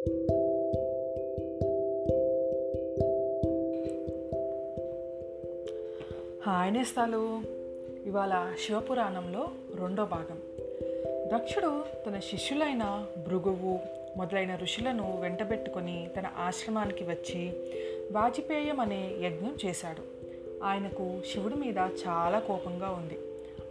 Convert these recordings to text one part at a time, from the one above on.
Hi నేస్తాలు ఇవాళ శివపురాణంలో రెండో భాగం. దక్షుడు తన శిష్యులైన భృగువు మొదలైన ఋషులను వెంటబెట్టుకొని తన ఆశ్రమానికి వచ్చి వాజపేయం అనే యజ్ఞం చేశాడు. ఆయనకు శివుడి మీద చాలా కోపంగా ఉంది.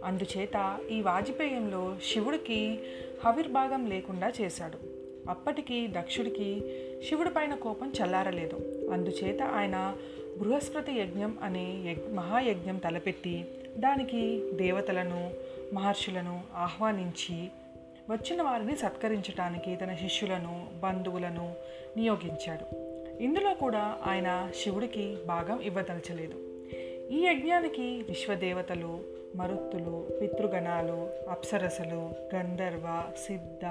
అందుచేత ఈ వాజపేయంలో శివుడికి హవిర్భాగం లేకుండా చేశాడు. అప్పటికి దక్షుడికి శివుడి పైన కోపం చల్లారలేదు. అందుచేత ఆయన బృహస్పతి యజ్ఞం అనే యజ్ఞ మహాయజ్ఞం తలపెట్టి దానికి దేవతలను మహర్షులను ఆహ్వానించి వచ్చిన వారిని సత్కరించడానికి తన శిష్యులను బంధువులను నియోగించాడు. ఇందులో కూడా ఆయన శివుడికి భాగం ఇవ్వదలచలేదు. ఈ యజ్ఞానికి విశ్వదేవతలు మరుత్తులు పితృగణాలు అప్సరసలు గంధర్వ సిద్ధ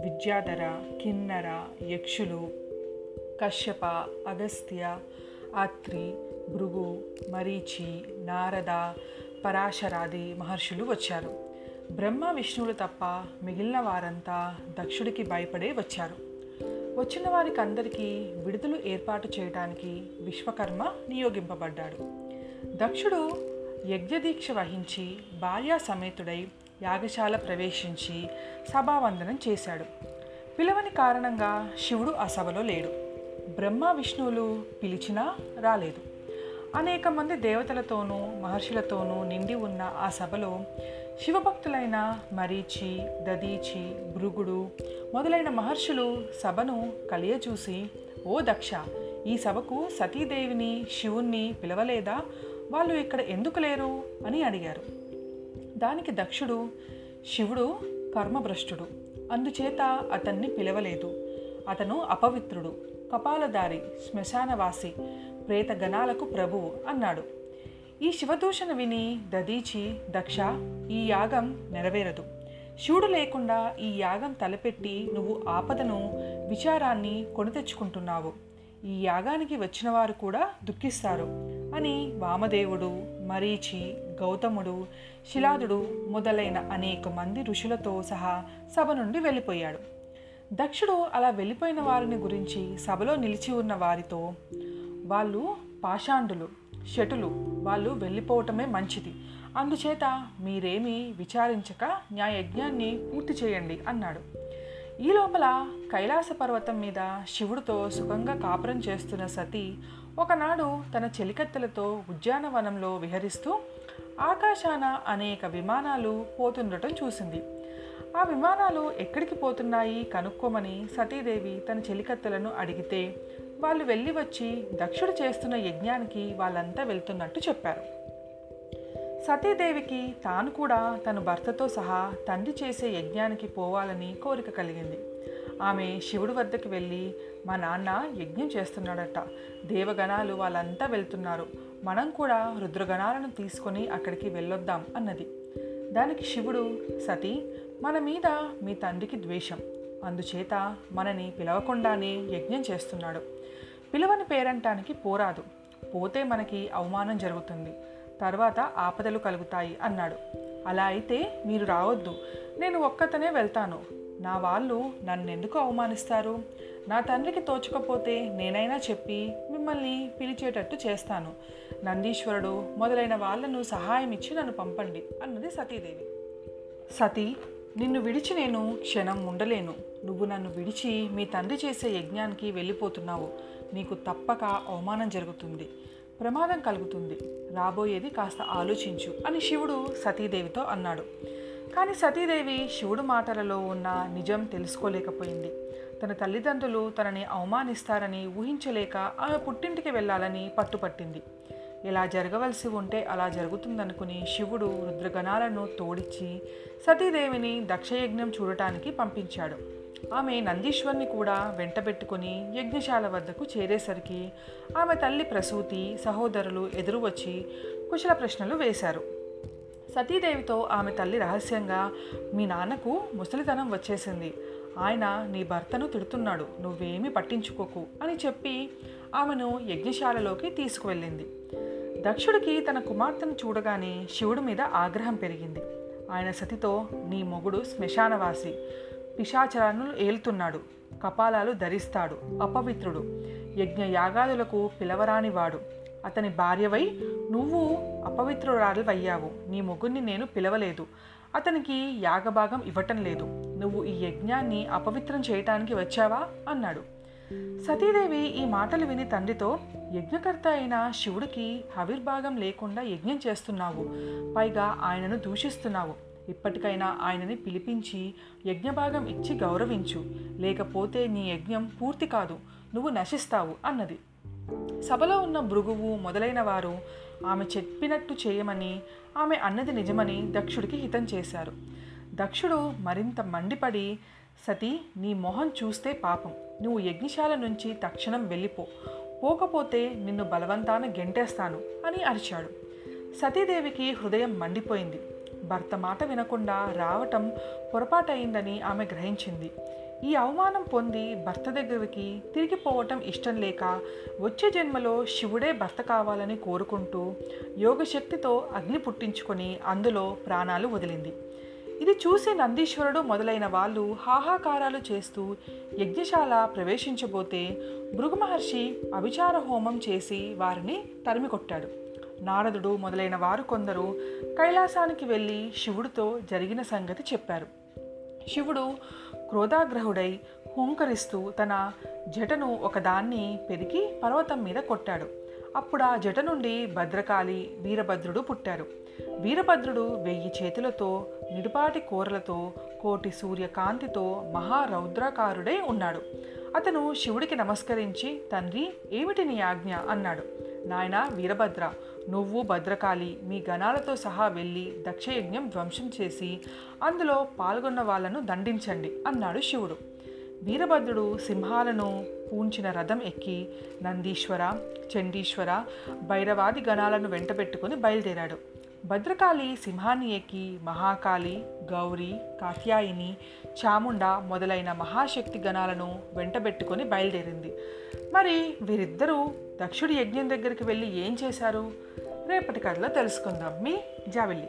విద్యాధర కిన్నర యక్షులు కశ్యప అగస్త్య అత్రి భృగు మరీచి నారద పరాశరాది మహర్షులు వచ్చారు. బ్రహ్మ విష్ణువులు తప్ప మిగిలిన వారంతా దక్షుడికి భయపడే వచ్చారు. వచ్చిన వారికి అందరికీ విడుదల ఏర్పాటు చేయడానికి విశ్వకర్మ నియోగింపబడ్డాడు. దక్షుడు యజ్ఞదీక్ష వహించి భార్యా సమేతుడై యాగశాల ప్రవేశించి సభావందనం చేశాడు. పిలవని కారణంగా శివుడు ఆ సభలో లేడు. బ్రహ్మ విష్ణువులు పిలిచినా రాలేదు. అనేక మంది దేవతలతోనూ మహర్షులతోనూ నిండి ఉన్న ఆ సభలో శివభక్తులైన మరీచి దదీచి భృగుడు మొదలైన మహర్షులు సభను కలియచూసి ఓ దక్ష ఈ సభకు సతీదేవిని శివుణ్ణి పిలవలేదా? వాళ్ళు ఇక్కడ ఎందుకు లేరు అని అడిగారు. దానికి దక్షుడు శివుడు కర్మభ్రష్టుడు. అందుచేత అతన్ని పిలవలేదు. అతను అపవిత్రుడు. కపాలదారి శ్మశానవాసి ప్రేత గణాలకు ప్రభువు అన్నాడు. ఈ శివదూషణ విని దదీచి దక్ష ఈ యాగం నెరవేరదు. శివుడు లేకుండా ఈ యాగం తలపెట్టి నువ్వు ఆపదను విచారాన్ని కొని తెచ్చుకుంటున్నావు. ఈ యాగానికి వచ్చిన వారు కూడా దుఃఖిస్తారు. అని వామదేవుడు మరీచి గౌతముడు శిలాదుడు మొదలైన అనేక మంది ఋషులతో సహా సభ నుండి వెళ్ళిపోయాడు. దక్షుడు అలా వెళ్ళిపోయిన వారిని గురించి సభలో నిలిచి ఉన్న వారితో వాళ్ళు పాషాండులు షటులు వాళ్ళు వెళ్ళిపోవటమే మంచిది. అందుచేత మీరేమీ విచారించక న్యాయజ్ఞాన్ని పూర్తి చేయండి అన్నాడు. ఈ లోపల కైలాస పర్వతం మీద శివుడితో సుఖంగా కాపురం చేస్తున్న సతీ ఒకనాడు తన చెలికత్తెలతో ఉద్యానవనంలో విహరిస్తూ ఆకాశాన అనేక విమానాలు పోతుండటం చూసింది. ఆ విమానాలు ఎక్కడికి పోతున్నాయి కనుక్కోమని సతీదేవి తన చెలికత్తెలను అడిగితే వాళ్ళు వెళ్ళి వచ్చి దక్షుడు చేస్తున్న యజ్ఞానికి వాళ్ళంతా వెళ్తున్నట్టు చెప్పారు. సతీదేవికి తాను కూడా తన భర్తతో సహా తండ్రి చేసే యజ్ఞానికి పోవాలని కోరిక కలిగింది. ఆమె శివుడి వద్దకు వెళ్ళి మా నాన్న యజ్ఞం చేస్తున్నాడట. దేవగణాలు వాళ్ళంతా వెళ్తున్నారు. మనం కూడా రుద్రగణాలను తీసుకొని అక్కడికి వెళ్ళొద్దాం అన్నది. దానికి శివుడు సతీ మన మీద మీ తండ్రికి ద్వేషం. అందుచేత మనని పిలవకుండానే యజ్ఞం చేస్తున్నాడు. పిలవని పేరంటానికి పోరాదు. పోతే మనకి అవమానం జరుగుతుంది. తర్వాత ఆపదలు కలుగుతాయి అన్నాడు. అలా అయితే మీరు రావద్దు. నేను ఒక్కతనే వెళ్తాను. నా వాళ్ళు నన్నెందుకు అవమానిస్తారు? నా తండ్రికి తోచకపోతే నేనైనా చెప్పి మిమ్మల్ని పిలిచేటట్టు చేస్తాను. నందీశ్వరుడు మొదలైన వాళ్ళను సహాయం ఇచ్చి నన్ను పంపండి అన్నది సతీదేవి. సతీ నిన్ను విడిచి నేను క్షణం ఉండలేను. నువ్వు నన్ను విడిచి మీ తండ్రి చేసే యజ్ఞానికి వెళ్ళిపోతున్నావు. నీకు తప్పక అవమానం జరుగుతుంది. ప్రమాదం కలుగుతుంది. రాబోయేది కాస్త ఆలోచించు అని శివుడు సతీదేవితో అన్నాడు. కానీ సతీదేవి శివుడు మాటలలో ఉన్న నిజం తెలుసుకోలేకపోయింది. తన తల్లిదండ్రులు తనని అవమానిస్తారని ఊహించలేక ఆమె పుట్టింటికి వెళ్ళాలని పట్టుపట్టింది. ఇలా జరగవలసి ఉంటే అలా జరుగుతుందనుకుని శివుడు రుద్రగణాలను తోడిచ్చి సతీదేవిని దక్షయజ్ఞం చూడటానికి పంపించాడు. ఆమె నందీశ్వర్ని కూడా వెంటబెట్టుకుని యజ్ఞశాల వద్దకు చేరేసరికి ఆమె తల్లి ప్రసూతి సహోదరులు ఎదురు వచ్చి కుశల ప్రశ్నలు వేశారు. సతీదేవితో ఆమె తల్లి రహస్యంగా మీ నాన్నకు ముసలితనం వచ్చేసింది. ఆయన నీ భర్తను తిడుతున్నాడు. నువ్వేమీ పట్టించుకోకు అని చెప్పి ఆమెను యజ్ఞశాలలోకి తీసుకువెళ్ళింది. దక్షుడికి తన కుమార్తెను చూడగానే శివుడి మీద ఆగ్రహం పెరిగింది. ఆయన సతితో నీ మొగుడు శ్మశానవాసి. పిశాచరాలను ఏలుతున్నాడు. కపాలాలు ధరిస్తాడు. అపవిత్రుడు. యజ్ఞ యాగాదులకు పిలవరానివాడు. అతని భార్యవై నువ్వు అపవిత్రురాలువయ్యావు. నీ మొగుణ్ణి నేను పిలవలేదు. అతనికి యాగభాగం ఇవ్వటం లేదు. నువ్వు ఈ యజ్ఞాన్ని అపవిత్రం చేయటానికి వచ్చావా? అన్నాడు. సతీదేవి ఈ మాటలు విని తండ్రితో యజ్ఞకర్త అయిన శివుడికి హవిర్భాగం లేకుండా యజ్ఞం చేస్తున్నావు. పైగా ఆయనను దూషిస్తున్నావు. ఇప్పటికైనా ఆయనని పిలిపించి యజ్ఞభాగం ఇచ్చి గౌరవించు. లేకపోతే నీ యజ్ఞం పూర్తి కాదు. నువ్వు నశిస్తావు అన్నది. సభలో ఉన్న భృగువు మొదలైన వారు ఆమె చెప్పినట్టు చేయమని ఆమె అన్నది నిజమని దక్షుడికి హితం చేశారు. దక్షుడు మరింత మండిపడి సతీ నీ మొహం చూస్తే పాపం. నువ్వు యజ్ఞశాల నుంచి తక్షణం వెళ్ళిపో. పోకపోతే నిన్ను బలవంతాన గెంటేస్తాను అని అరిచాడు. సతీదేవికి హృదయం మండిపోయింది. భర్త మాట వినకుండా రావటం పొరపాటయిందని ఆమె గ్రహించింది. ఈ అవమానం పొంది భర్త దగ్గరికి తిరిగిపోవటం ఇష్టం లేక వచ్చే జన్మలో శివుడే భర్త కావాలని కోరుకుంటూ యోగశక్తితో అగ్ని పుట్టించుకొని అందులో ప్రాణాలు వదిలింది. ఇది చూసి నందీశ్వరుడు మొదలైన వాళ్ళు హాహాకారాలు చేస్తూ యజ్ఞశాల ప్రవేశించబోతే భృగు మహర్షి అభిచార హోమం చేసి వారిని తరిమికొట్టాడు. నారదుడు మొదలైన వారు కొందరు కైలాసానికి వెళ్ళి శివుడితో జరిగిన సంగతి చెప్పారు. శివుడు క్రోధాగ్రహుడై హుంకరిస్తూ తన జటను ఒకదాన్ని పెరిగి పర్వతం మీద కొట్టాడు. అప్పుడు ఆ జట నుండి భద్రకాళి వీరభద్రుడు పుట్టారు. వీరభద్రుడు వెయ్యి చేతులతో నిడుపాటి కూరలతో కోటి సూర్యకాంతితో మహారౌద్రాకారుడై ఉన్నాడు. అతను శివుడికి నమస్కరించి తండ్రి ఏమిటి నీ ఆజ్ఞ? అన్నాడు. నాయన వీరభద్ర నువ్వు భద్రకాళి మీ గణాలతో సహా వెళ్ళి దక్షయజ్ఞం ధ్వంసం చేసి అందులో పాల్గొన్న వాళ్ళను దండించండి అన్నాడు శివుడు. వీరభద్రుడు సింహాలను పూంచిన రథం ఎక్కి నందీశ్వర చండీశ్వర భైరవాది గణాలను వెంటబెట్టుకుని బయలుదేరాడు. భద్రకాళి సింహాన్ని ఎక్కి మహాకాళి గౌరీ కాత్యాయిని చాముండ మొదలైన మహాశక్తి గణాలను వెంటబెట్టుకొని బయలుదేరింది. మరి వీరిద్దరూ దక్షుడి యజ్ఞం దగ్గరికి వెళ్ళి ఏం చేశారు? రేపటి కథలో తెలుసుకుందాం. మీ జావిల్లి.